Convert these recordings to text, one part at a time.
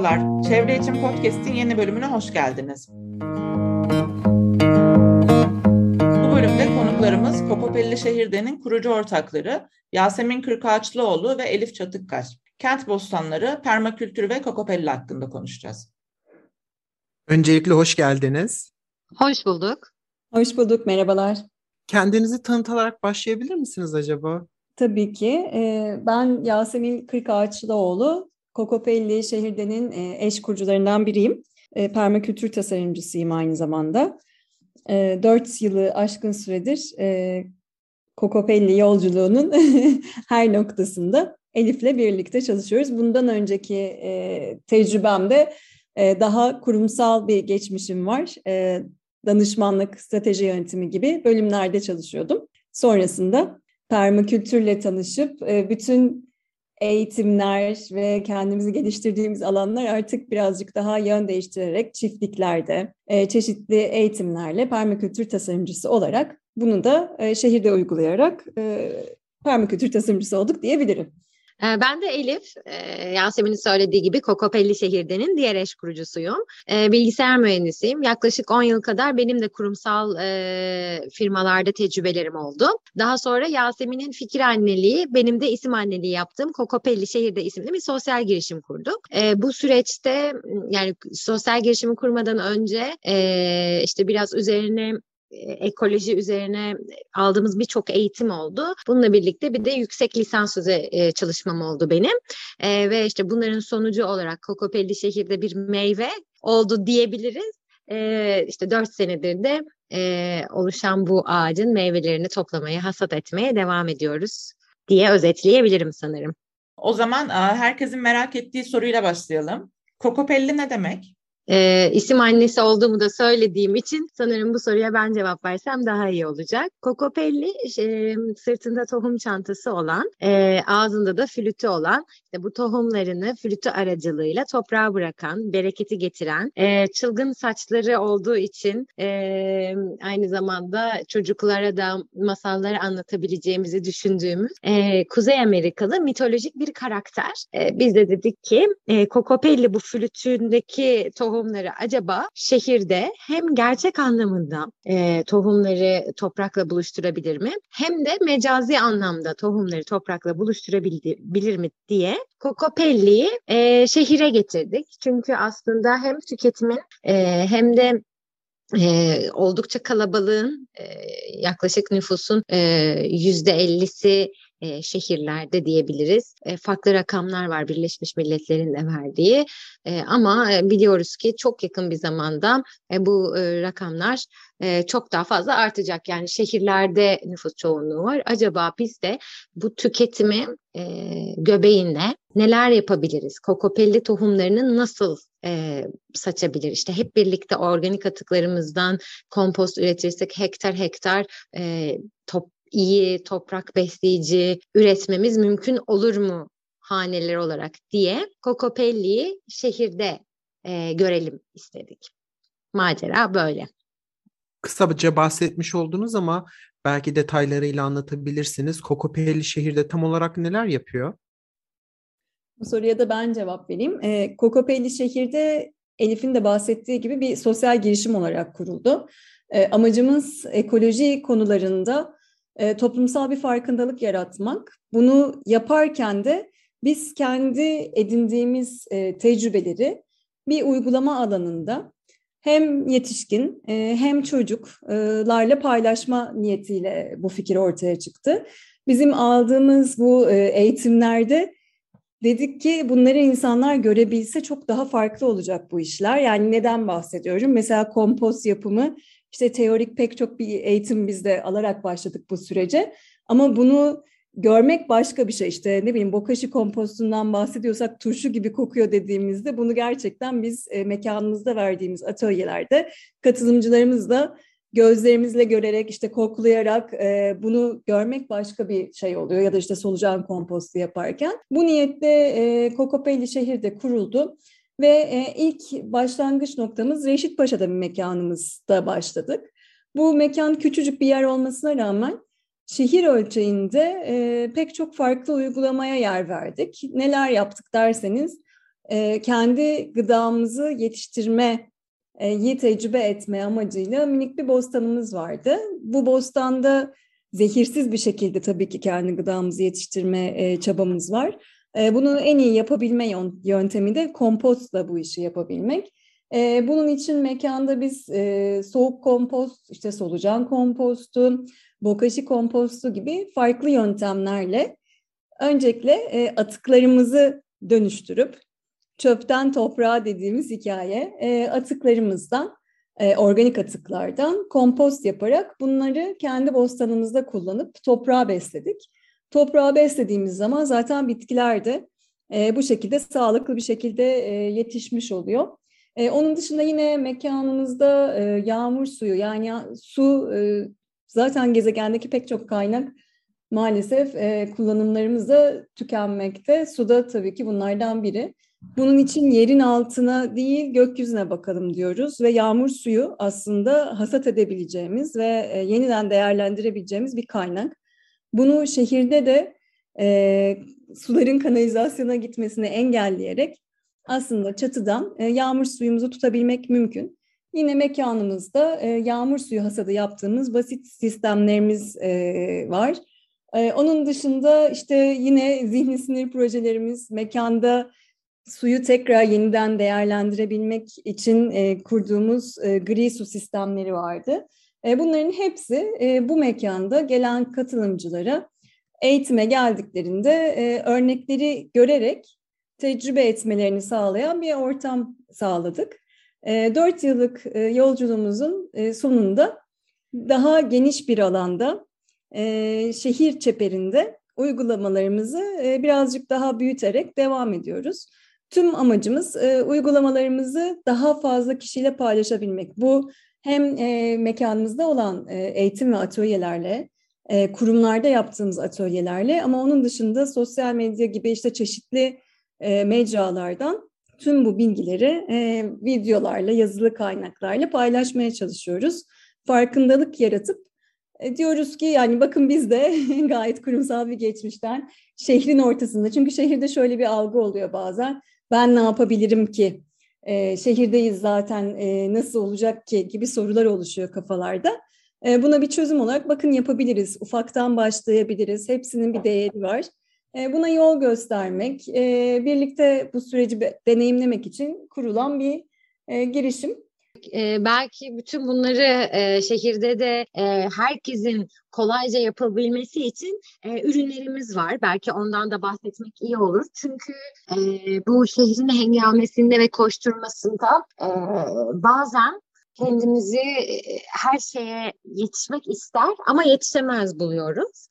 Merhabalar, Çevre İçin Podcast'in yeni bölümüne hoş geldiniz. Bu bölümde konuklarımız Kokopelli Şehirde'nin kurucu ortakları Yasemin Kırkağaçlıoğlu ve Elif Çatıkkaş. Kent bostanları, permakültür ve Kokopelli hakkında konuşacağız. Öncelikle hoş geldiniz. Hoş bulduk. Hoş bulduk, merhabalar. Kendinizi tanıtarak başlayabilir misiniz acaba? Tabii ki. Ben Yasemin Kırkağaçlıoğlu, Kokopelli Şehirde'nin eş kurucularından biriyim. Permakültür tasarımcısıyım aynı zamanda. Dört yılı aşkın süredir Kokopelli yolculuğunun her noktasında Elif'le birlikte çalışıyoruz. Bundan önceki tecrübemde daha kurumsal bir geçmişim var. Danışmanlık, strateji yönetimi gibi bölümlerde çalışıyordum. Sonrasında permakültürle tanışıp bütün eğitimler ve kendimizi geliştirdiğimiz alanlar artık birazcık daha yön değiştirerek çiftliklerde, çeşitli eğitimlerle permakültür tasarımcısı olarak bunu da şehirde uygulayarak permakültür tasarımcısı olduk diyebilirim. Ee, ben de Elif, e, Yasemin'in söylediği gibi Kokopelli Şehirde'nin diğer eş kurucusuyum. Ee, bilgisayar mühendisiyim. Yaklaşık 10 yıl kadar benim de kurumsal e, firmalarda tecrübelerim oldu. Daha sonra Yasemin'in fikir anneliği, benim de isim anneliği yaptığım Kokopelli Şehirde isimli bir sosyal girişim kurduk. Ee, bu süreçte yani sosyal girişimi kurmadan önce e, işte biraz üzerine ekoloji üzerine aldığımız birçok eğitim oldu. Bununla birlikte bir de yüksek lisans üzerine çalışmam oldu benim. E, ve işte bunların sonucu olarak Kokopelli şehirde bir meyve oldu diyebiliriz. E, işte dört senedir de e, oluşan bu ağacın meyvelerini toplamaya, hasat etmeye devam ediyoruz diye özetleyebilirim sanırım. O zaman herkesin merak ettiği soruyla başlayalım. Kokopelli ne demek? E, isim annesi olduğumu da söylediğim için sanırım bu soruya ben cevap versem daha iyi olacak. Kokopelli e, sırtında tohum çantası olan, e, ağzında da flütü olan, işte bu tohumlarını flütü aracılığıyla toprağa bırakan, bereketi getiren, e, çılgın saçları olduğu için e, aynı zamanda çocuklara da masalları anlatabileceğimizi düşündüğümüz e, Kuzey Amerikalı mitolojik bir karakter. E, biz de dedik ki e, Kokopelli bu flütündeki tohum tohumları acaba şehirde hem gerçek anlamında e, tohumları toprakla buluşturabilir mi? Hem de mecazi anlamda tohumları toprakla buluşturabilir mi diye Kokopelli'yi e, şehire getirdik. Çünkü aslında hem tüketimin e, hem de e, oldukça kalabalığın e, yaklaşık nüfusun yüzde ellisi e, şehirlerde diyebiliriz. E, farklı rakamlar var Birleşmiş Milletler'in de verdiği e, ama e, biliyoruz ki çok yakın bir zamanda e, bu e, rakamlar e, çok daha fazla artacak. Yani şehirlerde nüfus çoğunluğu var. Acaba biz de bu tüketimi e, göbeğinde neler yapabiliriz? Kokopelli tohumlarını nasıl e, saçabilir? İşte hep birlikte organik atıklarımızdan kompost üretirsek hektar hektar e, top, iyi, toprak besleyici üretmemiz mümkün olur mu haneler olarak diye Kokopelli'yi şehirde e, görelim istedik. Macera böyle. Kısaca bahsetmiş oldunuz ama belki detaylarıyla anlatabilirsiniz. Kokopelli şehirde tam olarak neler yapıyor? Bu soruya da ben cevap vereyim. E, Kokopelli şehirde Elif'in de bahsettiği gibi bir sosyal girişim olarak kuruldu. E, amacımız ekoloji konularında e, toplumsal bir farkındalık yaratmak. Bunu yaparken de biz kendi edindiğimiz e, tecrübeleri bir uygulama alanında hem yetişkin e, hem çocuklarla paylaşma niyetiyle bu fikir ortaya çıktı. Bizim aldığımız bu e, eğitimlerde dedik ki bunları insanlar görebilse çok daha farklı olacak bu işler. Yani neden bahsediyorum? Mesela kompost yapımı işte teorik pek çok bir eğitim biz de alarak başladık bu sürece. Ama bunu görmek başka bir şey işte ne bileyim bokashi kompostundan bahsediyorsak turşu gibi kokuyor dediğimizde bunu gerçekten biz e, mekanımızda verdiğimiz atölyelerde katılımcılarımızla gözlerimizle görerek işte koklayarak e, bunu görmek başka bir şey oluyor ya da işte solucan kompostu yaparken. Bu niyetle e, Kokopelli şehirde kuruldu. Ve e, ilk başlangıç noktamız Reşit Paşa'da bir mekanımızda başladık. Bu mekan küçücük bir yer olmasına rağmen şehir ölçeğinde e, pek çok farklı uygulamaya yer verdik. Neler yaptık derseniz e, kendi gıdamızı yetiştirme yi tecrübe etme amacıyla minik bir bostanımız vardı. Bu bostanda zehirsiz bir şekilde tabii ki kendi gıdamızı yetiştirme çabamız var. E, bunu en iyi yapabilme yöntemi de kompostla bu işi yapabilmek. E, bunun için mekanda biz e, soğuk kompost, işte solucan kompostu, bokashi kompostu gibi farklı yöntemlerle öncelikle e, atıklarımızı dönüştürüp çöpten toprağa dediğimiz hikaye e, atıklarımızdan organik atıklardan kompost yaparak bunları kendi bostanımızda kullanıp toprağa besledik. Toprağa beslediğimiz zaman zaten bitkiler de e, bu şekilde sağlıklı bir şekilde e, yetişmiş oluyor. E, onun dışında yine mekanımızda e, yağmur suyu yani su e, zaten gezegendeki pek çok kaynak maalesef e, kullanımlarımızda tükenmekte. Su da tabii ki bunlardan biri. Bunun için yerin altına değil gökyüzüne bakalım diyoruz ve yağmur suyu aslında hasat edebileceğimiz ve e, yeniden değerlendirebileceğimiz bir kaynak. Bunu şehirde de e, suların kanalizasyona gitmesini engelleyerek aslında çatıdan e, yağmur suyumuzu tutabilmek mümkün. Yine mekanımızda e, yağmur suyu hasadı yaptığımız basit sistemlerimiz e, var. E, onun dışında işte yine zihni sinir projelerimiz, mekanda suyu tekrar yeniden değerlendirebilmek için e, kurduğumuz e, gri su sistemleri vardı. E, bunların hepsi e, bu mekanda gelen katılımcılara eğitime geldiklerinde e, örnekleri görerek tecrübe etmelerini sağlayan bir ortam sağladık. 4 yıllık yolculuğumuzun sonunda daha geniş bir alanda şehir çeperinde uygulamalarımızı birazcık daha büyüterek devam ediyoruz. Tüm amacımız uygulamalarımızı daha fazla kişiyle paylaşabilmek. Bu hem e, mekanımızda olan e, eğitim ve atölyelerle, e, kurumlarda yaptığımız atölyelerle ama onun dışında sosyal medya gibi işte çeşitli e, mecralardan tüm bu bilgileri e, videolarla, yazılı kaynaklarla paylaşmaya çalışıyoruz. Farkındalık yaratıp e, diyoruz ki yani bakın biz de gayet kurumsal bir geçmişten şehrin ortasında. Çünkü şehirde şöyle bir algı oluyor bazen ben ne yapabilirim ki? E, şehirdeyiz zaten e, nasıl olacak ki gibi sorular oluşuyor kafalarda. E, buna bir çözüm olarak bakın yapabiliriz, ufaktan başlayabiliriz, hepsinin bir değeri var. E, buna yol göstermek, e, birlikte bu süreci deneyimlemek için kurulan bir e, girişim. E, belki bütün bunları e, şehirde de e, herkesin kolayca yapabilmesi için e, ürünlerimiz var. Belki ondan da bahsetmek iyi olur. Çünkü e, bu şehrin hengamesinde ve koşturmasında e, bazen kendimizi her şeye yetişmek ister ama yetişemez buluyoruz.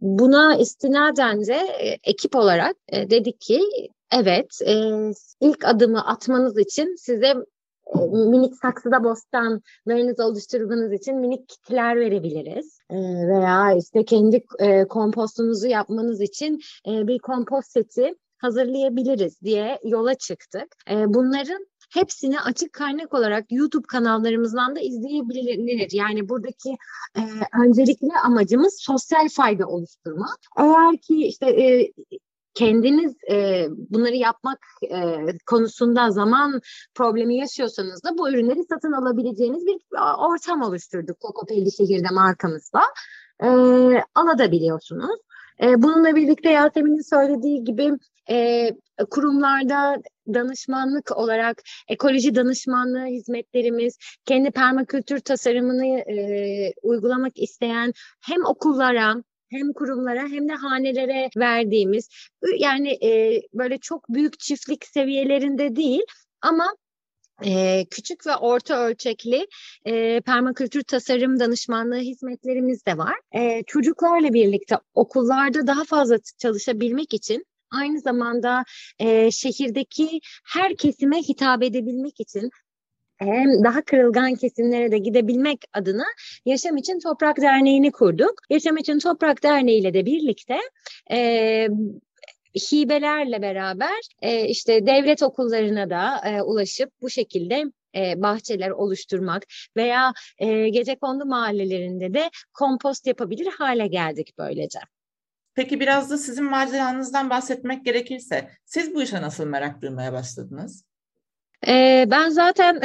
Buna istinaden de ekip olarak dedik ki evet ilk adımı atmanız için size minik saksıda bostanlarınızı oluşturmanız için minik kitler verebiliriz. Veya işte kendi kompostunuzu yapmanız için bir kompost seti hazırlayabiliriz diye yola çıktık. Bunların hepsini açık kaynak olarak YouTube kanallarımızdan da izleyebilir. Yani buradaki e, öncelikli amacımız sosyal fayda oluşturmak. Eğer ki işte e, kendiniz e, bunları yapmak e, konusunda zaman problemi yaşıyorsanız da bu ürünleri satın alabileceğiniz bir ortam oluşturduk Kokopelli şehirde markamızla. E, alabiliyorsunuz. E, bununla birlikte Yasemin'in söylediği gibi e, kurumlarda danışmanlık olarak ekoloji danışmanlığı hizmetlerimiz, kendi permakültür tasarımını e, uygulamak isteyen hem okullara hem kurumlara hem de hanelere verdiğimiz yani e, böyle çok büyük çiftlik seviyelerinde değil ama ee, küçük ve orta ölçekli e, permakültür tasarım danışmanlığı hizmetlerimiz de var. Ee, çocuklarla birlikte okullarda daha fazla çalışabilmek için aynı zamanda e, şehirdeki her kesime hitap edebilmek için hem daha kırılgan kesimlere de gidebilmek adına Yaşam İçin Toprak Derneği'ni kurduk. Yaşam İçin Toprak Derneği ile de birlikte e, hibelerle beraber e, işte devlet okullarına da e, ulaşıp bu şekilde e, bahçeler oluşturmak veya e, gece kondu mahallelerinde de kompost yapabilir hale geldik böylece. Peki biraz da sizin maceranızdan bahsetmek gerekirse siz bu işe nasıl merak duymaya başladınız? Ee, ben zaten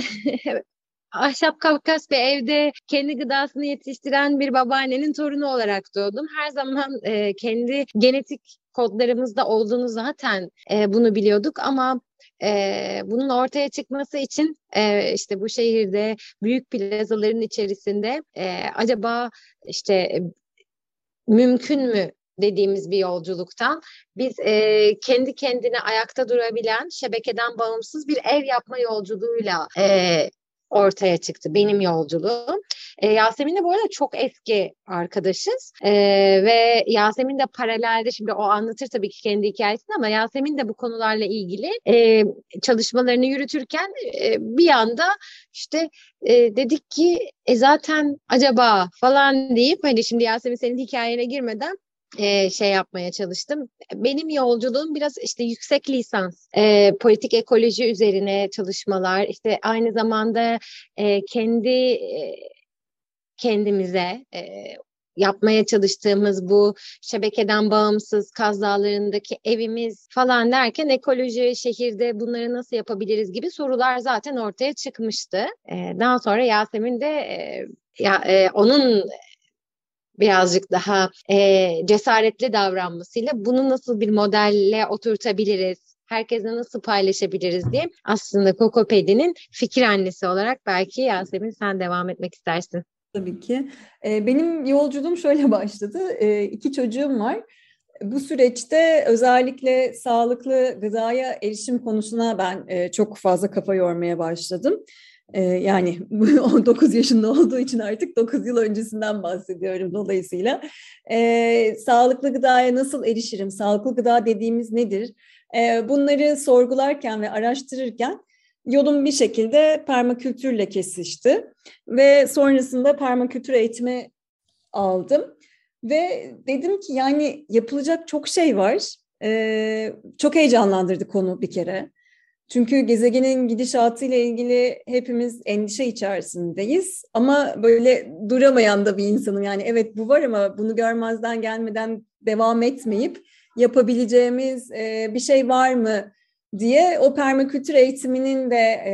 ahşap kafkas bir evde kendi gıdasını yetiştiren bir babaannenin torunu olarak doğdum. Her zaman e, kendi genetik kodlarımızda olduğunu zaten e, bunu biliyorduk ama e, bunun ortaya çıkması için e, işte bu şehirde büyük plazaların içerisinde e, acaba işte mümkün mü dediğimiz bir yolculuktan biz e, kendi kendine ayakta durabilen şebekeden bağımsız bir ev yapma yolculuğuyla e, ortaya çıktı benim yolculuğum. E, Yasemin'le bu arada çok eski arkadaşız e, ve Yasemin de paralelde şimdi o anlatır tabii ki kendi hikayesini ama Yasemin de bu konularla ilgili e, çalışmalarını yürütürken e, bir anda işte e, dedik ki e, zaten acaba falan deyip hani şimdi Yasemin senin hikayene girmeden e, şey yapmaya çalıştım. Benim yolculuğum biraz işte yüksek lisans, e, politik ekoloji üzerine çalışmalar, işte aynı zamanda e, kendi e, kendimize e, yapmaya çalıştığımız bu şebekeden bağımsız Kaz Dağları'ndaki evimiz falan derken ekoloji, şehirde bunları nasıl yapabiliriz gibi sorular zaten ortaya çıkmıştı. E, daha sonra Yasemin de e, ya e, onun birazcık daha e, cesaretli davranmasıyla bunu nasıl bir modelle oturtabiliriz, herkese nasıl paylaşabiliriz diye aslında Kokopedi'nin fikir annesi olarak belki Yasemin sen devam etmek istersin. Tabii ki. Benim yolculuğum şöyle başladı. İki çocuğum var. Bu süreçte özellikle sağlıklı gıdaya erişim konusuna ben çok fazla kafa yormaya başladım. Yani 19 yaşında olduğu için artık 9 yıl öncesinden bahsediyorum dolayısıyla. Sağlıklı gıdaya nasıl erişirim? Sağlıklı gıda dediğimiz nedir? Bunları sorgularken ve araştırırken yolum bir şekilde permakültürle kesişti ve sonrasında permakültür eğitimi aldım ve dedim ki yani yapılacak çok şey var. Ee, çok heyecanlandırdı konu bir kere. Çünkü gezegenin gidişatı ile ilgili hepimiz endişe içerisindeyiz. Ama böyle duramayan da bir insanım. Yani evet bu var ama bunu görmezden gelmeden devam etmeyip yapabileceğimiz e, bir şey var mı diye o permakültür eğitiminin de e,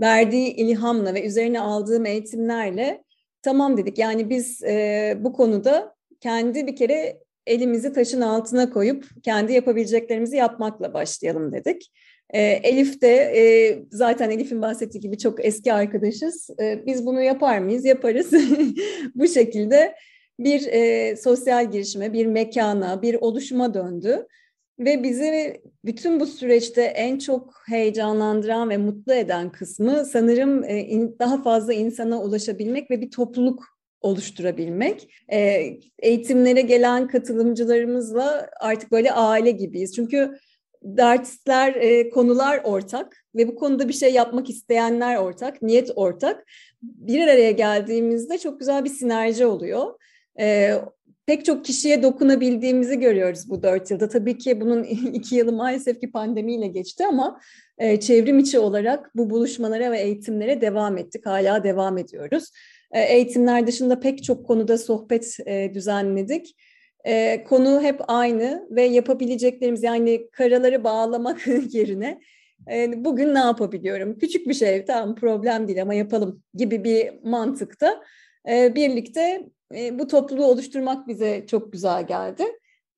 verdiği ilhamla ve üzerine aldığım eğitimlerle tamam dedik. Yani biz e, bu konuda kendi bir kere elimizi taşın altına koyup kendi yapabileceklerimizi yapmakla başlayalım dedik. E, Elif de e, zaten Elif'in bahsettiği gibi çok eski arkadaşız. E, biz bunu yapar mıyız? Yaparız. bu şekilde bir e, sosyal girişime, bir mekana, bir oluşuma döndü. Ve bizi bütün bu süreçte en çok heyecanlandıran ve mutlu eden kısmı sanırım e, daha fazla insana ulaşabilmek ve bir topluluk oluşturabilmek. E, eğitimlere gelen katılımcılarımızla artık böyle aile gibiyiz. Çünkü dersler, e, konular ortak ve bu konuda bir şey yapmak isteyenler ortak, niyet ortak. Bir araya geldiğimizde çok güzel bir sinerji oluyor pek çok kişiye dokunabildiğimizi görüyoruz bu dört yılda. Tabii ki bunun iki yılı maalesef ki pandemiyle geçti ama e, çevrim içi olarak bu buluşmalara ve eğitimlere devam ettik. Hala devam ediyoruz. E, eğitimler dışında pek çok konuda sohbet e, düzenledik. E, konu hep aynı ve yapabileceklerimiz yani karaları bağlamak yerine e, bugün ne yapabiliyorum? Küçük bir şey tamam problem değil ama yapalım gibi bir mantıkta e, birlikte e, bu topluluğu oluşturmak bize çok güzel geldi.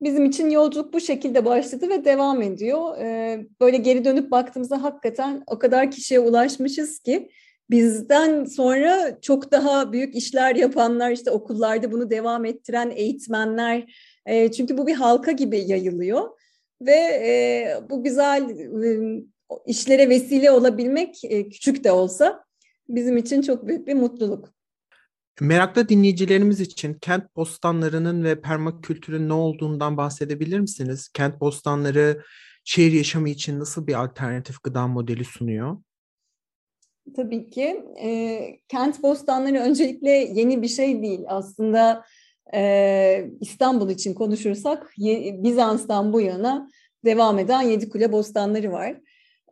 Bizim için yolculuk bu şekilde başladı ve devam ediyor. E, böyle geri dönüp baktığımızda hakikaten o kadar kişiye ulaşmışız ki bizden sonra çok daha büyük işler yapanlar işte okullarda bunu devam ettiren eğitmenler e, çünkü bu bir halka gibi yayılıyor ve e, bu güzel e, işlere vesile olabilmek e, küçük de olsa bizim için çok büyük bir mutluluk. Meraklı dinleyicilerimiz için kent bostanlarının ve permakültürün ne olduğundan bahsedebilir misiniz? Kent bostanları şehir yaşamı için nasıl bir alternatif gıda modeli sunuyor? Tabii ki. E, kent bostanları öncelikle yeni bir şey değil. Aslında e, İstanbul için konuşursak Bizans'tan bu yana devam eden Yedikule bostanları var.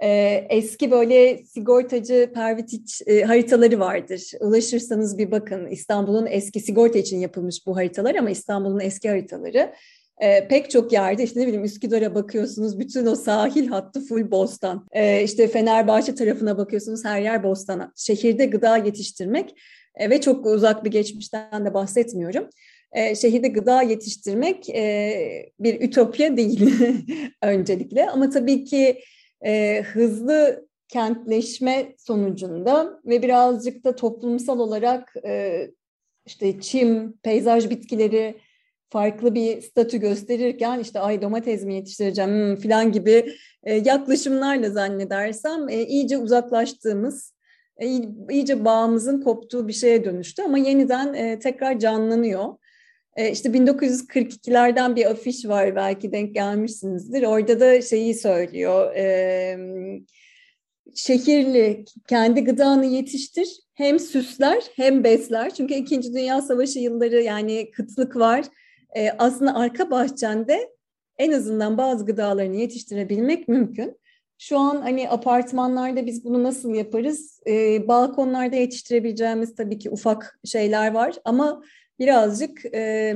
E, eski böyle sigortacı pervitiç e, haritaları vardır. Ulaşırsanız bir bakın İstanbul'un eski sigorta için yapılmış bu haritalar ama İstanbul'un eski haritaları. E, pek çok yerde işte ne bileyim Üsküdar'a bakıyorsunuz bütün o sahil hattı full bostan. E, işte Fenerbahçe tarafına bakıyorsunuz her yer bostan. Şehirde gıda yetiştirmek e, ve çok uzak bir geçmişten de bahsetmiyorum. E, şehirde gıda yetiştirmek e, bir ütopya değil öncelikle ama tabii ki e, hızlı kentleşme sonucunda ve birazcık da toplumsal olarak e, işte çim, peyzaj bitkileri farklı bir statü gösterirken işte ay domates mi yetiştireceğim hmm, falan gibi e, yaklaşımlarla zannedersem e, iyice uzaklaştığımız, e, iyice bağımızın koptuğu bir şeye dönüştü ama yeniden tekrar canlanıyor. E, işte 1942'lerden bir afiş var belki denk gelmişsinizdir. Orada da şeyi söylüyor. E, şehirli kendi gıdanı yetiştir hem süsler hem besler. Çünkü İkinci Dünya Savaşı yılları yani kıtlık var e, aslında arka bahçende en azından bazı gıdalarını yetiştirebilmek mümkün. Şu an hani apartmanlarda biz bunu nasıl yaparız? E, balkonlarda yetiştirebileceğimiz tabii ki ufak şeyler var ama birazcık e,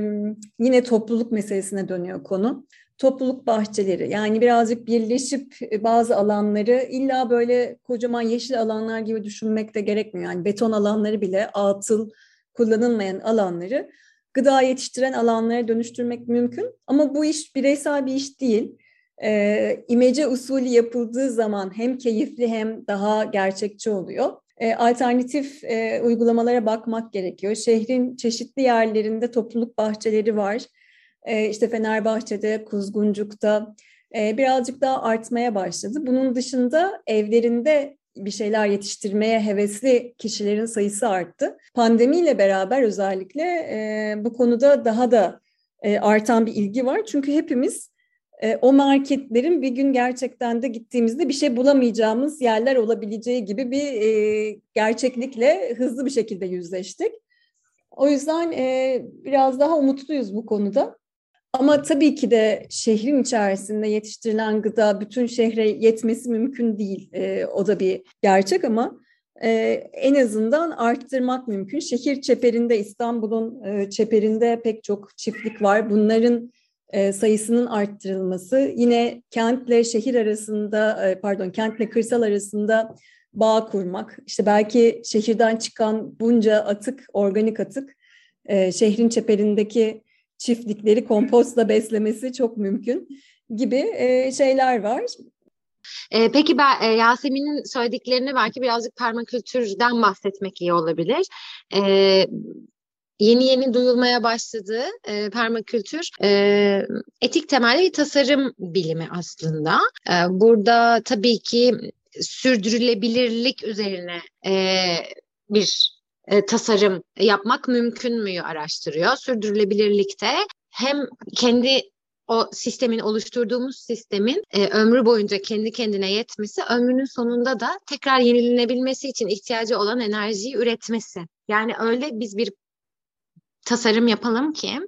yine topluluk meselesine dönüyor konu. Topluluk bahçeleri yani birazcık birleşip bazı alanları illa böyle kocaman yeşil alanlar gibi düşünmek de gerekmiyor. Yani beton alanları bile atıl kullanılmayan alanları gıda yetiştiren alanlara dönüştürmek mümkün. Ama bu iş bireysel bir iş değil. E, imece usulü yapıldığı zaman hem keyifli hem daha gerçekçi oluyor. E, alternatif e, uygulamalara bakmak gerekiyor. Şehrin çeşitli yerlerinde topluluk bahçeleri var. E, işte Fenerbahçe'de, Kuzguncuk'ta e, birazcık daha artmaya başladı. Bunun dışında evlerinde bir şeyler yetiştirmeye hevesli kişilerin sayısı arttı. Pandemiyle beraber özellikle e, bu konuda daha da e, artan bir ilgi var. Çünkü hepimiz e, o marketlerin bir gün gerçekten de gittiğimizde bir şey bulamayacağımız yerler olabileceği gibi bir e, gerçeklikle hızlı bir şekilde yüzleştik. O yüzden e, biraz daha umutluyuz bu konuda. Ama tabii ki de şehrin içerisinde yetiştirilen gıda bütün şehre yetmesi mümkün değil. E, o da bir gerçek ama e, en azından arttırmak mümkün. Şehir çeperinde İstanbul'un e, çeperinde pek çok çiftlik var. Bunların e, sayısının arttırılması, yine kentle şehir arasında, e, pardon kentle kırsal arasında bağ kurmak. İşte belki şehirden çıkan bunca atık, organik atık, e, şehrin çeperindeki çiftlikleri kompostla beslemesi çok mümkün gibi e, şeyler var. E, peki ben e, Yasemin'in söylediklerini belki birazcık permakültürden bahsetmek iyi olabilir. Yeni yeni duyulmaya başladı e, permakültür. Etik temelli bir tasarım bilimi aslında. Burada tabii ki sürdürülebilirlik üzerine bir e, tasarım yapmak mümkün müyü araştırıyor. Sürdürülebilirlikte hem kendi o sistemin oluşturduğumuz sistemin e, ömrü boyunca kendi kendine yetmesi, ömrünün sonunda da tekrar yenilenebilmesi için ihtiyacı olan enerjiyi üretmesi. Yani öyle biz bir tasarım yapalım ki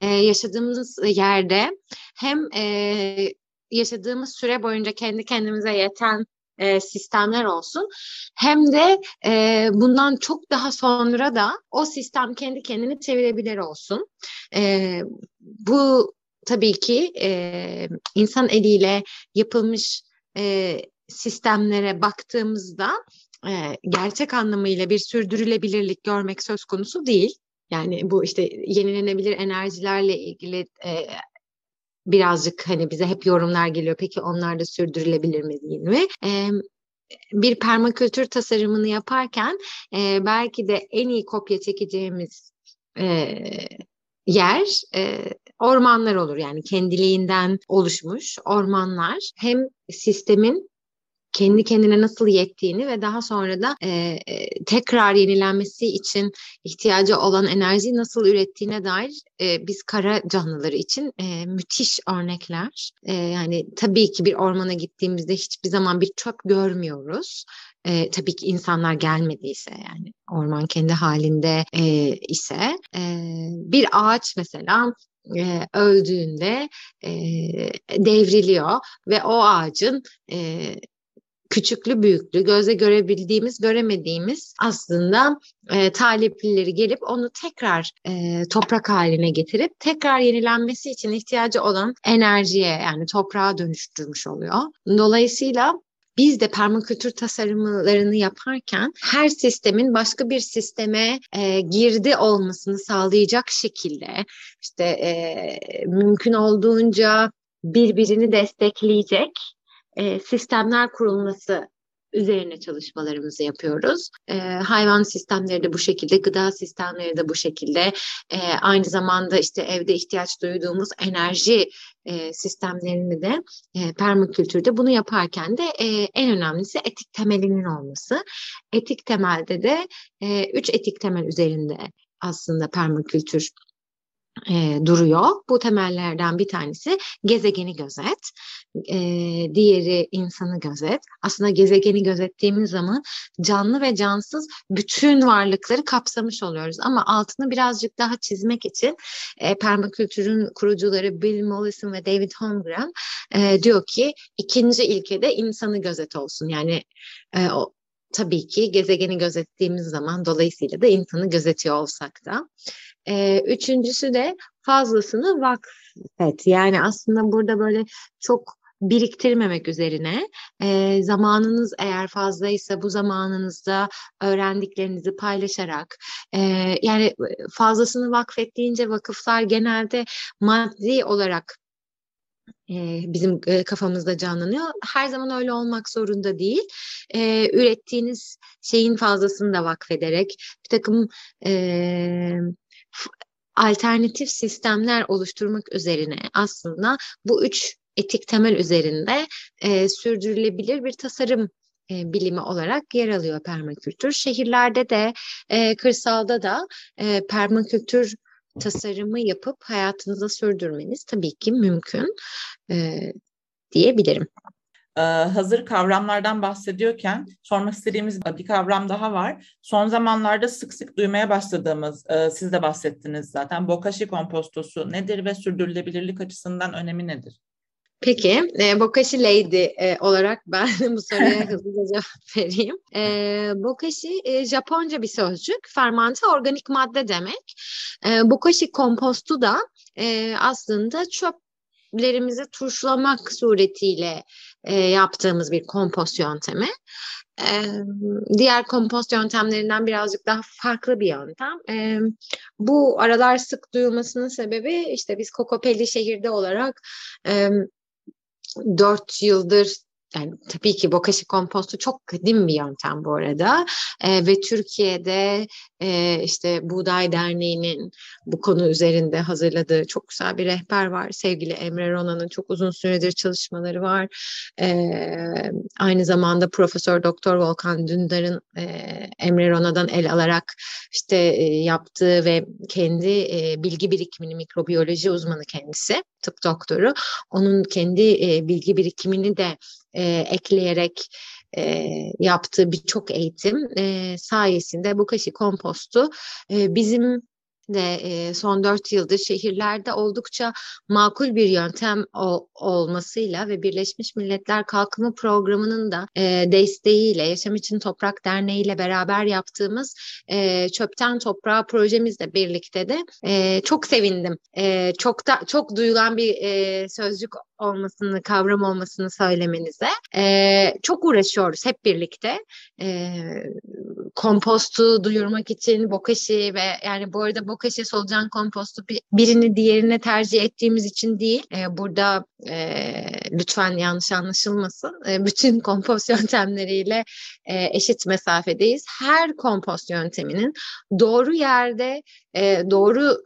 e, yaşadığımız yerde hem e, yaşadığımız süre boyunca kendi kendimize yeten e, sistemler olsun. Hem de e, bundan çok daha sonra da o sistem kendi kendini çevirebilir olsun. E, bu tabii ki e, insan eliyle yapılmış e, sistemlere baktığımızda e, gerçek anlamıyla bir sürdürülebilirlik görmek söz konusu değil. Yani bu işte yenilenebilir enerjilerle ilgili e, birazcık hani bize hep yorumlar geliyor. Peki onlar da sürdürülebilir mi değil mi? E, bir permakültür tasarımını yaparken e, belki de en iyi kopya çekeceğimiz e, yer e, ormanlar olur. Yani kendiliğinden oluşmuş ormanlar hem sistemin kendi kendine nasıl yettiğini ve daha sonra da e, tekrar yenilenmesi için ihtiyacı olan enerjiyi nasıl ürettiğine dair e, biz kara canlıları için e, müthiş örnekler. E, yani tabii ki bir ormana gittiğimizde hiçbir zaman bir çöp görmüyoruz. E, tabii ki insanlar gelmediyse yani orman kendi halinde e, ise e, bir ağaç mesela e, öldüğünde e, devriliyor ve o ağacın e, küçüklü büyüklü gözle görebildiğimiz göremediğimiz aslında e, taliplileri gelip onu tekrar e, toprak haline getirip tekrar yenilenmesi için ihtiyacı olan enerjiye yani toprağa dönüştürmüş oluyor. Dolayısıyla biz de permakültür tasarımlarını yaparken her sistemin başka bir sisteme e, girdi olmasını sağlayacak şekilde işte e, mümkün olduğunca birbirini destekleyecek e, sistemler kurulması üzerine çalışmalarımızı yapıyoruz. E, hayvan sistemleri de bu şekilde, gıda sistemleri de bu şekilde. E, aynı zamanda işte evde ihtiyaç duyduğumuz enerji e, sistemlerini de e, permakültürde bunu yaparken de e, en önemlisi etik temelinin olması. Etik temelde de e, üç etik temel üzerinde aslında permakültür e, duruyor. Bu temellerden bir tanesi gezegeni gözet, e, diğeri insanı gözet. Aslında gezegeni gözettiğimiz zaman canlı ve cansız bütün varlıkları kapsamış oluyoruz. Ama altını birazcık daha çizmek için e, permakültürün kurucuları Bill Mollison ve David Holmgren e, diyor ki ikinci ilkede insanı gözet olsun. Yani e, o, tabii ki gezegeni gözettiğimiz zaman dolayısıyla da insanı gözetiyor olsak da. Ee, üçüncüsü de fazlasını vakfet. Yani aslında burada böyle çok biriktirmemek üzerine e, zamanınız eğer fazlaysa bu zamanınızda öğrendiklerinizi paylaşarak e, yani fazlasını vakfettiğince vakıflar genelde maddi olarak bizim kafamızda canlanıyor. Her zaman öyle olmak zorunda değil. ürettiğiniz şeyin fazlasını da vakfederek bir takım alternatif sistemler oluşturmak üzerine aslında bu üç etik temel üzerinde e, sürdürülebilir bir tasarım e, bilimi olarak yer alıyor permakültür. Şehirlerde de e, kırsalda da e, permakültür tasarımı yapıp hayatınıza sürdürmeniz tabii ki mümkün e, diyebilirim. Ee, hazır kavramlardan bahsediyorken sormak istediğimiz bir kavram daha var. Son zamanlarda sık sık duymaya başladığımız, e, siz de bahsettiniz zaten, bokashi kompostosu nedir ve sürdürülebilirlik açısından önemi nedir? Peki, e, Bokashi Lady e, olarak ben bu soruya hızlıca cevap vereyim. E, bokashi e, Japonca bir sözcük, fermante organik madde demek. E, bokashi kompostu da e, aslında çöplerimizi turşulamak suretiyle e, yaptığımız bir kompost yöntemi. E, diğer kompost yöntemlerinden birazcık daha farklı bir yöntem. E, bu aralar sık duyulmasının sebebi işte biz Kokopelli şehirde olarak e, 4 yıldır yani tabii ki bokashi kompostu çok kadim bir yöntem bu arada e, ve Türkiye'de e, işte Buğday Derneği'nin bu konu üzerinde hazırladığı çok güzel bir rehber var. Sevgili Emre Rona'nın çok uzun süredir çalışmaları var. E, aynı zamanda Profesör Doktor Volkan Dündar'ın e, Emre Rona'dan el alarak işte e, yaptığı ve kendi e, bilgi birikimini mikrobiyoloji uzmanı kendisi tıp doktoru onun kendi e, bilgi birikimini de e, ekleyerek e, yaptığı birçok eğitim e, sayesinde bu kaşı kompostu e, bizim de e, son dört yıldır şehirlerde oldukça makul bir yöntem o, olmasıyla ve Birleşmiş Milletler Kalkınma Programı'nın da e, desteğiyle Yaşam İçin Toprak Derneği ile beraber yaptığımız e, Çöpten Toprağa projemizle birlikte de e, çok sevindim. E, çok da çok duyulan bir e, sözcük olmasını, kavram olmasını söylemenize. E, çok uğraşıyoruz hep birlikte. E, kompostu duyurmak için bokashi ve yani bu arada bokashi solucan kompostu birini diğerine tercih ettiğimiz için değil. E, burada e, lütfen yanlış anlaşılmasın. E, bütün kompost yöntemleriyle e, eşit mesafedeyiz. Her kompost yönteminin doğru yerde e, doğru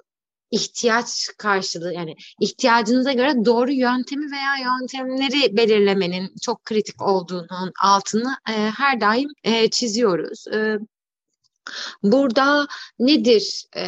ihtiyaç karşılığı yani ihtiyacınıza göre doğru yöntemi veya yöntemleri belirlemenin çok kritik olduğunun altını e, her daim e, çiziyoruz. E, Burada nedir? Ee,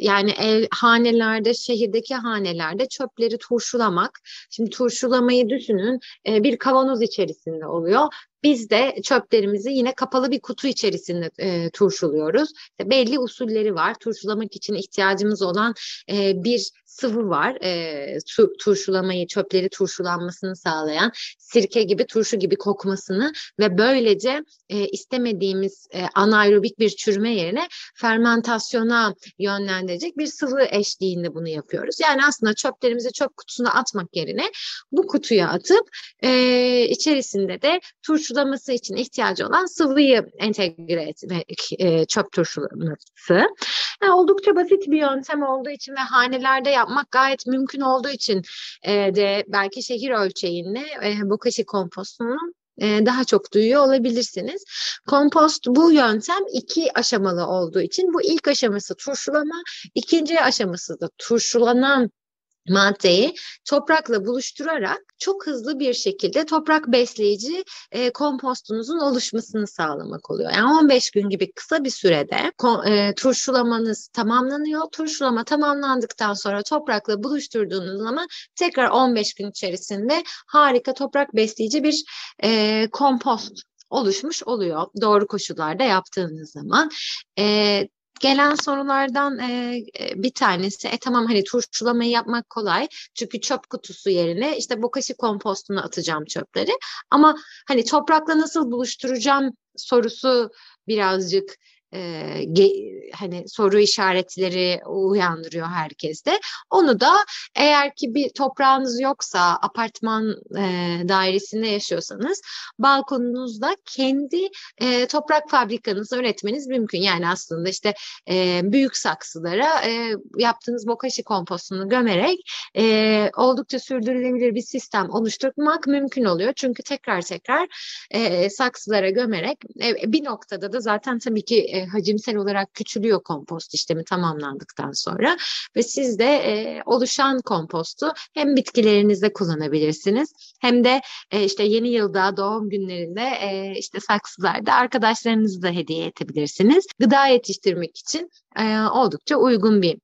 yani ev, hanelerde, şehirdeki hanelerde çöpleri turşulamak. Şimdi turşulamayı düşünün. Ee, bir kavanoz içerisinde oluyor. Biz de çöplerimizi yine kapalı bir kutu içerisinde e, turşuluyoruz. İşte belli usulleri var. Turşulamak için ihtiyacımız olan e, bir sıvı var. E, tu, turşulamayı, çöpleri turşulanmasını sağlayan sirke gibi, turşu gibi kokmasını ve böylece e, istemediğimiz e, anaerobik bir çürüme yerine fermentasyona yönlendirecek bir sıvı eşliğinde bunu yapıyoruz. Yani aslında çöplerimizi çöp kutusuna atmak yerine bu kutuya atıp e, içerisinde de turşulaması için ihtiyacı olan sıvıyı entegre etmek e, çöp turşulaması. Yani oldukça basit bir yöntem olduğu için ve hanelerde yapmak gayet mümkün olduğu için e, de belki şehir ölçeğinde e, bokashi kompostunun e, daha çok duyuyor olabilirsiniz. Kompost bu yöntem iki aşamalı olduğu için bu ilk aşaması turşulama, ikinci aşaması da turşulanan maddeyi toprakla buluşturarak çok hızlı bir şekilde toprak besleyici e, kompostunuzun oluşmasını sağlamak oluyor. Yani 15 gün gibi kısa bir sürede e, turşulamanız tamamlanıyor. Turşulama tamamlandıktan sonra toprakla buluşturduğunuz zaman tekrar 15 gün içerisinde harika toprak besleyici bir e, kompost oluşmuş oluyor. Doğru koşullarda yaptığınız zaman. E, gelen sorulardan e, bir tanesi e tamam hani turşulamayı yapmak kolay çünkü çöp kutusu yerine işte bokashi kompostunu atacağım çöpleri ama hani toprakla nasıl buluşturacağım sorusu birazcık e, ge, hani soru işaretleri uyandırıyor herkeste. Onu da eğer ki bir toprağınız yoksa apartman e, dairesinde yaşıyorsanız balkonunuzda kendi e, toprak fabrikanızı üretmeniz mümkün. Yani aslında işte e, büyük saksılara e, yaptığınız bokashi kompostunu gömerek e, oldukça sürdürülebilir bir sistem oluşturmak mümkün oluyor. Çünkü tekrar tekrar e, saksılara gömerek e, bir noktada da zaten tabii ki e, hacimsel olarak küçülüyor kompost işlemi tamamlandıktan sonra ve siz de e, oluşan kompostu hem bitkilerinizde kullanabilirsiniz hem de e, işte yeni yılda doğum günlerinde e, işte saksılarda arkadaşlarınızı da hediye edebilirsiniz. Gıda yetiştirmek için e, oldukça uygun bir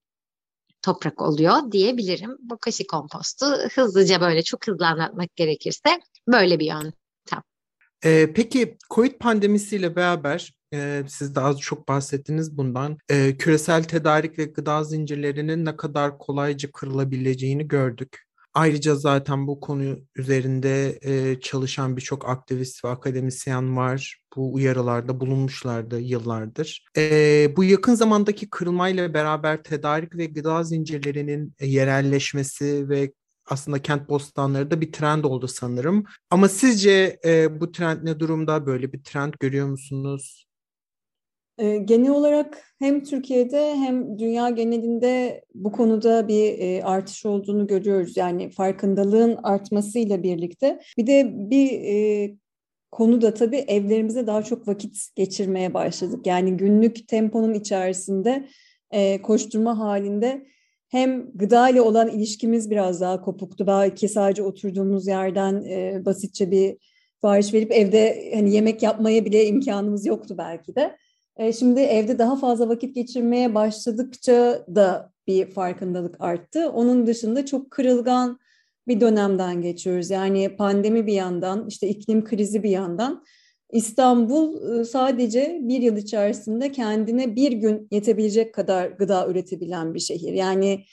toprak oluyor diyebilirim. Bu kaşı kompostu hızlıca böyle çok hızlı anlatmak gerekirse böyle bir yöntem. Ee, peki COVID pandemisiyle beraber e, siz az çok bahsettiniz bundan. E, küresel tedarik ve gıda zincirlerinin ne kadar kolayca kırılabileceğini gördük. Ayrıca zaten bu konu üzerinde e, çalışan birçok aktivist ve akademisyen var. Bu uyarılarda bulunmuşlardı yıllardır. E, bu yakın zamandaki kırılmayla beraber tedarik ve gıda zincirlerinin yerelleşmesi ve aslında kent bostanları da bir trend oldu sanırım. Ama sizce e, bu trend ne durumda? Böyle bir trend görüyor musunuz? E, genel olarak hem Türkiye'de hem dünya genelinde bu konuda bir e, artış olduğunu görüyoruz. Yani farkındalığın artmasıyla birlikte. Bir de bir e, konuda tabii evlerimize daha çok vakit geçirmeye başladık. Yani günlük temponun içerisinde e, koşturma halinde hem gıda ile olan ilişkimiz biraz daha kopuktu. Belki sadece oturduğumuz yerden e, basitçe bir sipariş verip evde hani yemek yapmaya bile imkanımız yoktu belki de. E, şimdi evde daha fazla vakit geçirmeye başladıkça da bir farkındalık arttı. Onun dışında çok kırılgan bir dönemden geçiyoruz. Yani pandemi bir yandan, işte iklim krizi bir yandan. İstanbul e, sadece bir yıl içerisinde kendine bir gün yetebilecek kadar gıda üretebilen bir şehir. Yani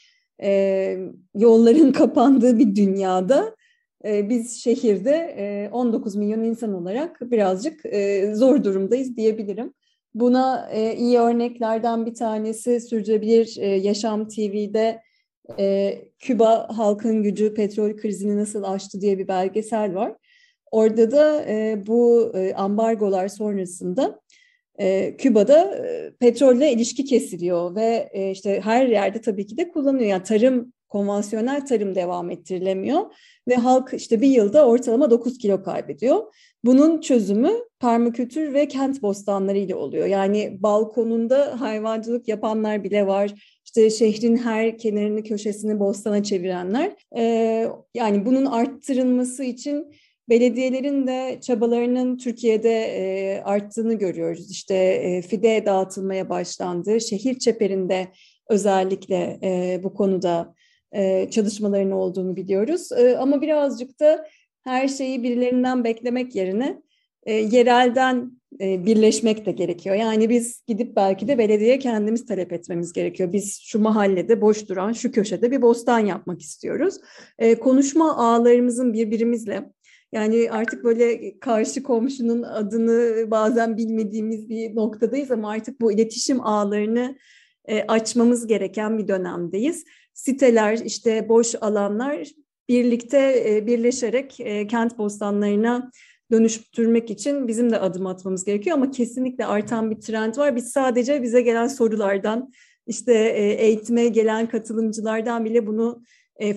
e, yolların kapandığı bir dünyada e, biz şehirde e, 19 milyon insan olarak birazcık e, zor durumdayız diyebilirim. Buna e, iyi örneklerden bir tanesi Sürdürülebilir e, Yaşam TV'de e, Küba halkın gücü petrol krizini nasıl aştı diye bir belgesel var. Orada da e, bu e, ambargolar sonrasında e, Küba'da e, petrolle ilişki kesiliyor ve e, işte her yerde tabii ki de kullanılıyor. Yani tarım, konvansiyonel tarım devam ettirilemiyor ve halk işte bir yılda ortalama 9 kilo kaybediyor. Bunun çözümü permakültür ve kent bostanları ile oluyor. Yani balkonunda hayvancılık yapanlar bile var. İşte şehrin her kenarını köşesini bostana çevirenler. Ee, yani bunun arttırılması için belediyelerin de çabalarının Türkiye'de e, arttığını görüyoruz. İşte e, fide dağıtılmaya başlandı. Şehir çeperinde özellikle e, bu konuda e, çalışmaların olduğunu biliyoruz. E, ama birazcık da her şeyi birilerinden beklemek yerine e, yerelden e, birleşmek de gerekiyor. Yani biz gidip belki de belediye kendimiz talep etmemiz gerekiyor. Biz şu mahallede boş duran şu köşede bir bostan yapmak istiyoruz. E, konuşma ağlarımızın birbirimizle yani artık böyle karşı komşunun adını bazen bilmediğimiz bir noktadayız ama artık bu iletişim ağlarını e, açmamız gereken bir dönemdeyiz. Siteler, işte boş alanlar birlikte e, birleşerek e, kent bostanlarına dönüştürmek için bizim de adım atmamız gerekiyor ama kesinlikle artan bir trend var. Biz sadece bize gelen sorulardan işte e, eğitime gelen katılımcılardan bile bunu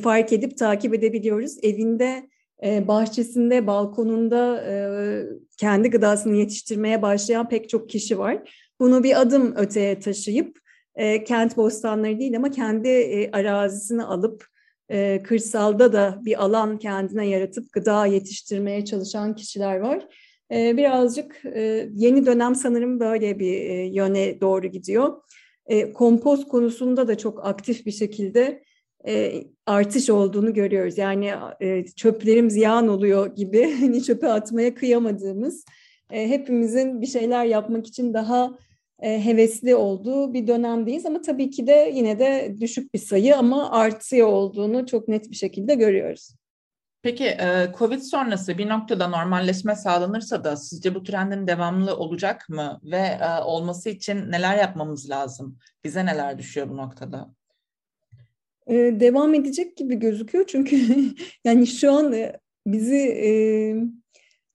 fark edip takip edebiliyoruz. Evinde, bahçesinde, balkonunda kendi gıdasını yetiştirmeye başlayan pek çok kişi var. Bunu bir adım öteye taşıyıp kent bostanları değil ama kendi arazisini alıp e, kırsalda da bir alan kendine yaratıp gıda yetiştirmeye çalışan kişiler var. E, birazcık e, yeni dönem sanırım böyle bir e, yöne doğru gidiyor. E, kompost konusunda da çok aktif bir şekilde e, artış olduğunu görüyoruz. Yani e, çöplerim ziyan oluyor gibi hani çöpe atmaya kıyamadığımız e, hepimizin bir şeyler yapmak için daha hevesli olduğu bir dönemdeyiz ama tabii ki de yine de düşük bir sayı ama artıyor olduğunu çok net bir şekilde görüyoruz. Peki e, Covid sonrası bir noktada normalleşme sağlanırsa da sizce bu trendin devamlı olacak mı ve e, olması için neler yapmamız lazım? Bize neler düşüyor bu noktada? devam edecek gibi gözüküyor çünkü yani şu an bizi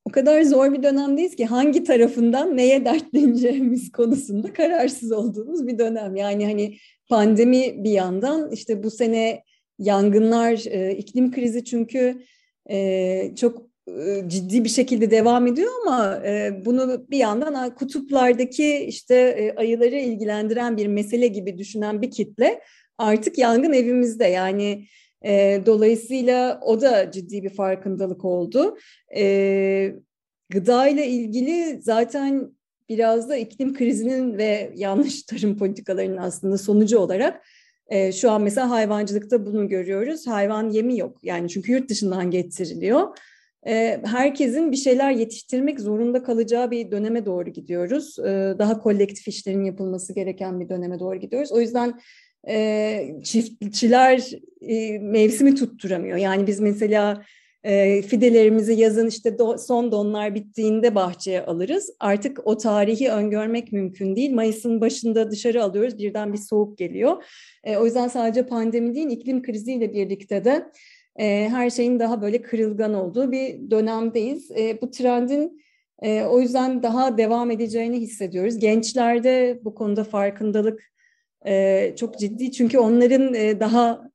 o kadar zor bir dönemdeyiz ki hangi tarafından neye dertleneceğimiz konusunda kararsız olduğumuz bir dönem. Yani hani pandemi bir yandan işte bu sene yangınlar, e, iklim krizi çünkü e, çok e, ciddi bir şekilde devam ediyor ama e, bunu bir yandan kutuplardaki işte e, ayıları ilgilendiren bir mesele gibi düşünen bir kitle artık yangın evimizde yani e, dolayısıyla o da ciddi bir farkındalık oldu. E, gıda ile ilgili zaten biraz da iklim krizinin ve yanlış tarım politikalarının aslında sonucu olarak e, şu an mesela hayvancılıkta bunu görüyoruz. Hayvan yemi yok yani çünkü yurt dışından getiriliyor. E, herkesin bir şeyler yetiştirmek zorunda kalacağı bir döneme doğru gidiyoruz. E, daha kolektif işlerin yapılması gereken bir döneme doğru gidiyoruz. O yüzden e, çiftçiler e, mevsimi tutturamıyor. Yani biz mesela e, fidelerimizi yazın işte do, son donlar bittiğinde bahçeye alırız. Artık o tarihi öngörmek mümkün değil. Mayıs'ın başında dışarı alıyoruz birden bir soğuk geliyor. E, o yüzden sadece pandemi değil iklim kriziyle birlikte de e, her şeyin daha böyle kırılgan olduğu bir dönemdeyiz. E, bu trendin e, o yüzden daha devam edeceğini hissediyoruz. Gençlerde bu konuda farkındalık e, çok ciddi çünkü onların e, daha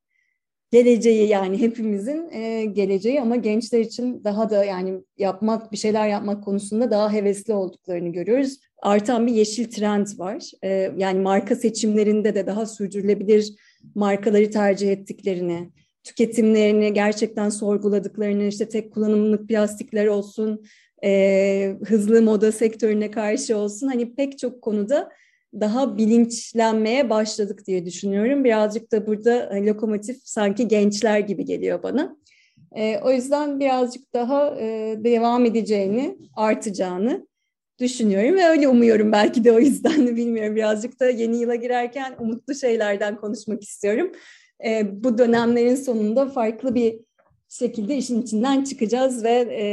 geleceği yani hepimizin e, geleceği ama gençler için daha da yani yapmak bir şeyler yapmak konusunda daha hevesli olduklarını görüyoruz. Artan bir yeşil trend var. E, yani marka seçimlerinde de daha sürdürülebilir markaları tercih ettiklerini, tüketimlerini gerçekten sorguladıklarını, işte tek kullanımlık plastikler olsun, e, hızlı moda sektörüne karşı olsun hani pek çok konuda daha bilinçlenmeye başladık diye düşünüyorum. Birazcık da burada e, lokomotif sanki gençler gibi geliyor bana. E, o yüzden birazcık daha e, devam edeceğini, artacağını düşünüyorum ve öyle umuyorum belki de o yüzden de bilmiyorum. Birazcık da yeni yıla girerken umutlu şeylerden konuşmak istiyorum. E, bu dönemlerin sonunda farklı bir şekilde işin içinden çıkacağız ve e,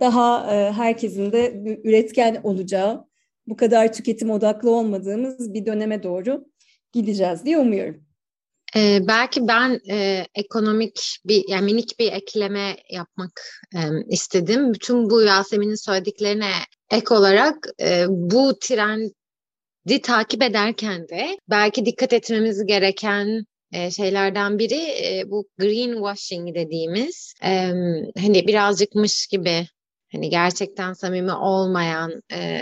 daha e, herkesin de üretken olacağı, bu kadar tüketim odaklı olmadığımız bir döneme doğru gideceğiz diye umuyorum. Ee, belki ben e, ekonomik bir yani minik bir ekleme yapmak e, istedim. Bütün bu Yasemin'in söylediklerine ek olarak e, bu trendi takip ederken de belki dikkat etmemiz gereken e, şeylerden biri e, bu greenwashing dediğimiz e, hani birazcıkmış gibi hani gerçekten samimi olmayan e,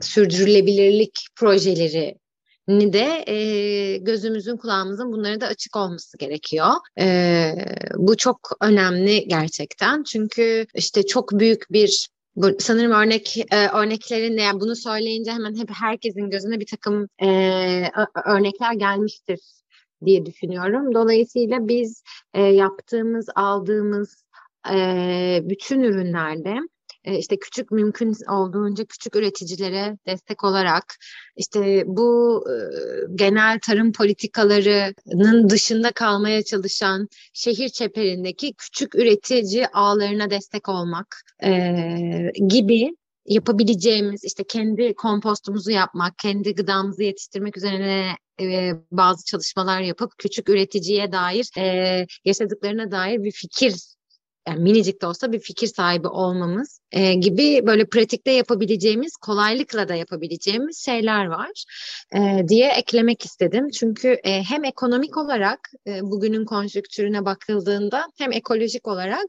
sürdürülebilirlik projeleri ni de e, gözümüzün kulağımızın bunlara da açık olması gerekiyor. E, bu çok önemli gerçekten çünkü işte çok büyük bir bu, sanırım örnek e, örneklerin yani bunu söyleyince hemen hep herkesin gözüne bir takım e, örnekler gelmiştir diye düşünüyorum. Dolayısıyla biz e, yaptığımız, aldığımız e, bütün ürünlerde işte küçük mümkün olduğunca küçük üreticilere destek olarak işte bu e, genel tarım politikalarının dışında kalmaya çalışan şehir çeperindeki küçük üretici ağlarına destek olmak e, gibi yapabileceğimiz işte kendi kompostumuzu yapmak, kendi gıdamızı yetiştirmek üzerine e, bazı çalışmalar yapıp küçük üreticiye dair e, yaşadıklarına dair bir fikir yani minicik de olsa bir fikir sahibi olmamız e, gibi böyle pratikte yapabileceğimiz, kolaylıkla da yapabileceğimiz şeyler var e, diye eklemek istedim. Çünkü e, hem ekonomik olarak e, bugünün konjüktürüne bakıldığında hem ekolojik olarak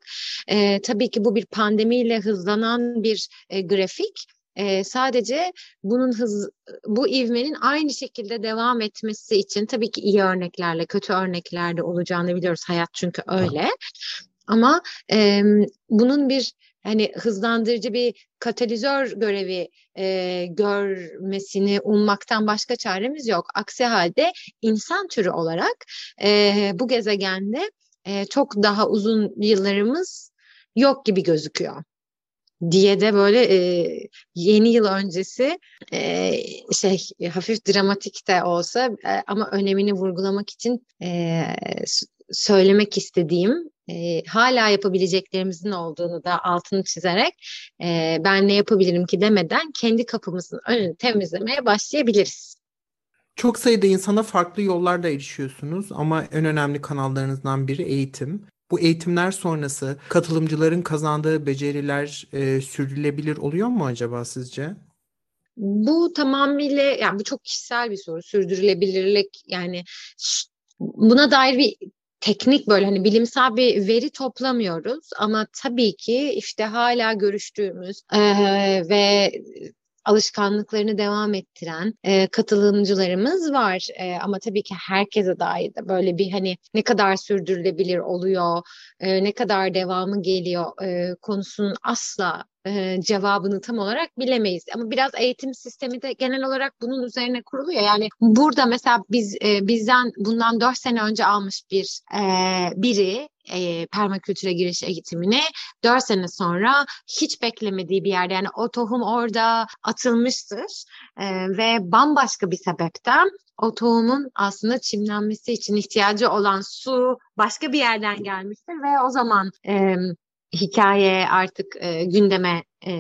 e, tabii ki bu bir pandemiyle hızlanan bir e, grafik. Ee, sadece bunun hız, bu ivmenin aynı şekilde devam etmesi için tabii ki iyi örneklerle, kötü örneklerde olacağını biliyoruz. Hayat çünkü öyle. Ama e, bunun bir hani hızlandırıcı bir katalizör görevi e, görmesini ummaktan başka çaremiz yok. Aksi halde insan türü olarak e, bu gezegende e, çok daha uzun yıllarımız yok gibi gözüküyor diye de böyle e, yeni yıl öncesi e, şey hafif dramatik de olsa e, ama önemini vurgulamak için e, söylemek istediğim e, hala yapabileceklerimizin olduğunu da altını çizerek e, ben ne yapabilirim ki demeden kendi kapımızın önünü temizlemeye başlayabiliriz. Çok sayıda insana farklı yollarla erişiyorsunuz ama en önemli kanallarınızdan biri eğitim. Bu eğitimler sonrası katılımcıların kazandığı beceriler e, sürdürülebilir oluyor mu acaba sizce? Bu tamamıyla yani bu çok kişisel bir soru. Sürdürülebilirlik yani buna dair bir teknik böyle hani bilimsel bir veri toplamıyoruz ama tabii ki işte hala görüştüğümüz e, ve alışkanlıklarını devam ettiren e, katılımcılarımız var. E, ama tabii ki herkese dair de böyle bir hani ne kadar sürdürülebilir oluyor, e, ne kadar devamı geliyor e, konusunun asla e, cevabını tam olarak bilemeyiz. Ama biraz eğitim sistemi de genel olarak bunun üzerine kuruluyor. Yani burada mesela biz e, bizden bundan dört sene önce almış bir e, biri e, permakültüre giriş eğitimini dört sene sonra hiç beklemediği bir yerde yani o tohum orada atılmıştır e, ve bambaşka bir sebepten o tohumun aslında çimlenmesi için ihtiyacı olan su başka bir yerden gelmiştir ve o zaman e, hikaye artık e, gündeme e,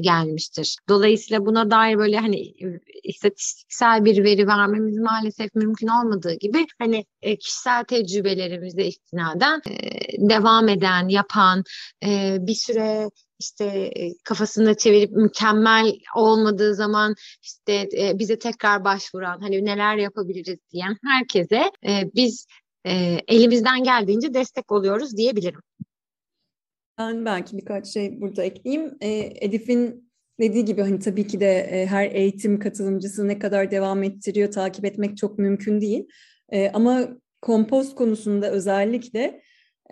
gelmiştir. Dolayısıyla buna dair böyle hani istatistiksel bir veri vermemiz maalesef mümkün olmadığı gibi hani e, kişisel tecrübelerimize istinaden e, devam eden, yapan e, bir süre işte e, kafasında çevirip mükemmel olmadığı zaman işte e, bize tekrar başvuran hani neler yapabiliriz diyen herkese e, biz e, elimizden geldiğince destek oluyoruz diyebilirim. Ben belki birkaç şey burada ekleyeyim. E, Elif'in dediği gibi hani tabii ki de e, her eğitim katılımcısı ne kadar devam ettiriyor takip etmek çok mümkün değil. E, ama kompost konusunda özellikle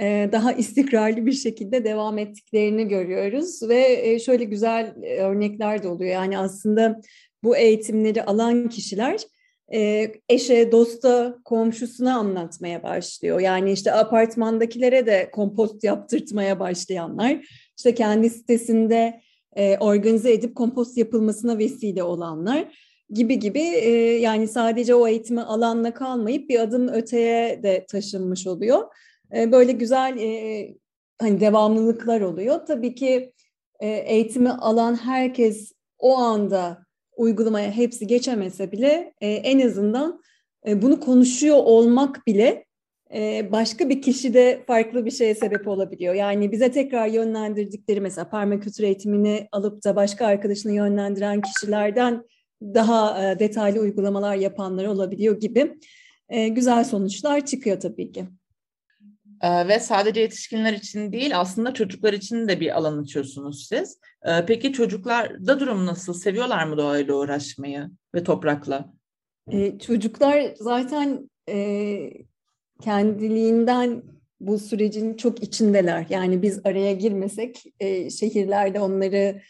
e, daha istikrarlı bir şekilde devam ettiklerini görüyoruz ve e, şöyle güzel e, örnekler de oluyor. Yani aslında bu eğitimleri alan kişiler e, eşe, dosta, komşusuna anlatmaya başlıyor. Yani işte apartmandakilere de kompost yaptırtmaya başlayanlar, işte kendi sitesinde e, organize edip kompost yapılmasına vesile olanlar gibi gibi e, yani sadece o eğitimi alanla kalmayıp bir adım öteye de taşınmış oluyor. Böyle güzel hani devamlılıklar oluyor. Tabii ki eğitimi alan herkes o anda uygulamaya hepsi geçemese bile e, en azından e, bunu konuşuyor olmak bile e, başka bir kişide farklı bir şeye sebep olabiliyor. Yani bize tekrar yönlendirdikleri mesela permakültür eğitimini alıp da başka arkadaşını yönlendiren kişilerden daha e, detaylı uygulamalar yapanlar olabiliyor gibi e, güzel sonuçlar çıkıyor tabii ki. Ee, ve sadece yetişkinler için değil aslında çocuklar için de bir alan açıyorsunuz siz. Ee, peki çocuklarda durum nasıl? Seviyorlar mı doğayla uğraşmayı ve toprakla? Ee, çocuklar zaten e, kendiliğinden bu sürecin çok içindeler. Yani biz araya girmesek, e, şehirlerde onları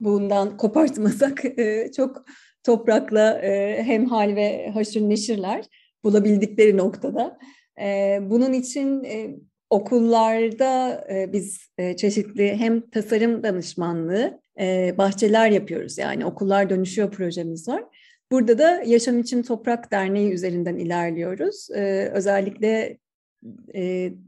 bundan kopartmasak e, çok toprakla e, hemhal ve haşır neşirler bulabildikleri noktada. Bunun için e, okullarda e, biz e, çeşitli hem tasarım danışmanlığı, bahçeler yapıyoruz. Yani okullar dönüşüyor projemiz var. Burada da Yaşam İçin Toprak Derneği üzerinden ilerliyoruz. Özellikle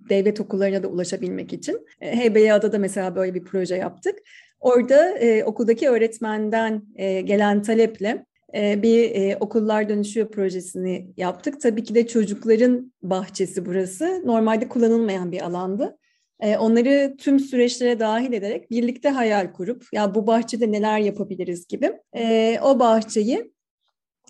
devlet okullarına da ulaşabilmek için. E, HBYA'da da mesela böyle bir proje yaptık. Orada e, okuldaki öğretmenden e, gelen taleple bir e, okullar dönüşüyor projesini yaptık. Tabii ki de çocukların bahçesi burası. Normalde kullanılmayan bir alandı. E, onları tüm süreçlere dahil ederek birlikte hayal kurup ya bu bahçede neler yapabiliriz gibi e, o bahçeyi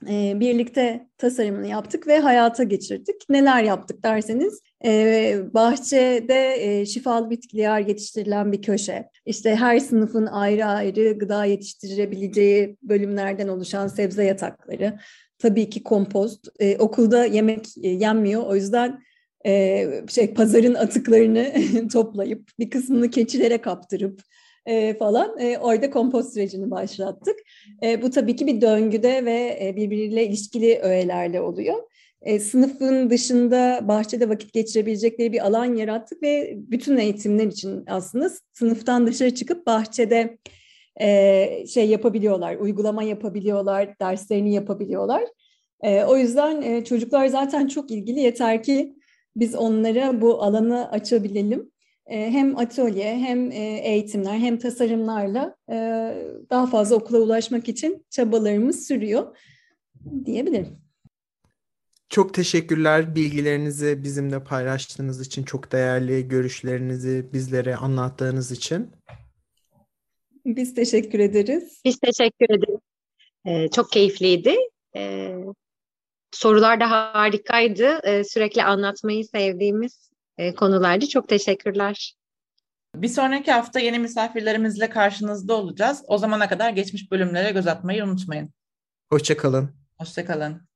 e, birlikte tasarımını yaptık ve hayata geçirdik. Neler yaptık derseniz e, bahçede e, şifalı bitkiler yetiştirilen bir köşe. İşte her sınıfın ayrı ayrı gıda yetiştirebileceği bölümlerden oluşan sebze yatakları. Tabii ki kompost. E, okulda yemek e, yenmiyor. O yüzden e, şey pazarın atıklarını toplayıp bir kısmını keçilere kaptırıp e, falan e, orada kompost sürecini başlattık. E, bu tabii ki bir döngüde ve e, birbiriyle ilişkili öğelerle oluyor. E, sınıfın dışında bahçede vakit geçirebilecekleri bir alan yarattık ve bütün eğitimler için aslında sınıftan dışarı çıkıp bahçede e, şey yapabiliyorlar, uygulama yapabiliyorlar, derslerini yapabiliyorlar. E, o yüzden e, çocuklar zaten çok ilgili yeter ki biz onlara bu alanı açabilelim. E, hem atölye hem e, eğitimler hem tasarımlarla e, daha fazla okula ulaşmak için çabalarımız sürüyor diyebilirim. Çok teşekkürler bilgilerinizi bizimle paylaştığınız için, çok değerli görüşlerinizi bizlere anlattığınız için. Biz teşekkür ederiz. Biz teşekkür ederiz. Ee, çok keyifliydi. Ee, sorular da harikaydı. Ee, sürekli anlatmayı sevdiğimiz e, konulardı. Çok teşekkürler. Bir sonraki hafta yeni misafirlerimizle karşınızda olacağız. O zamana kadar geçmiş bölümlere göz atmayı unutmayın. Hoşçakalın. Hoşçakalın.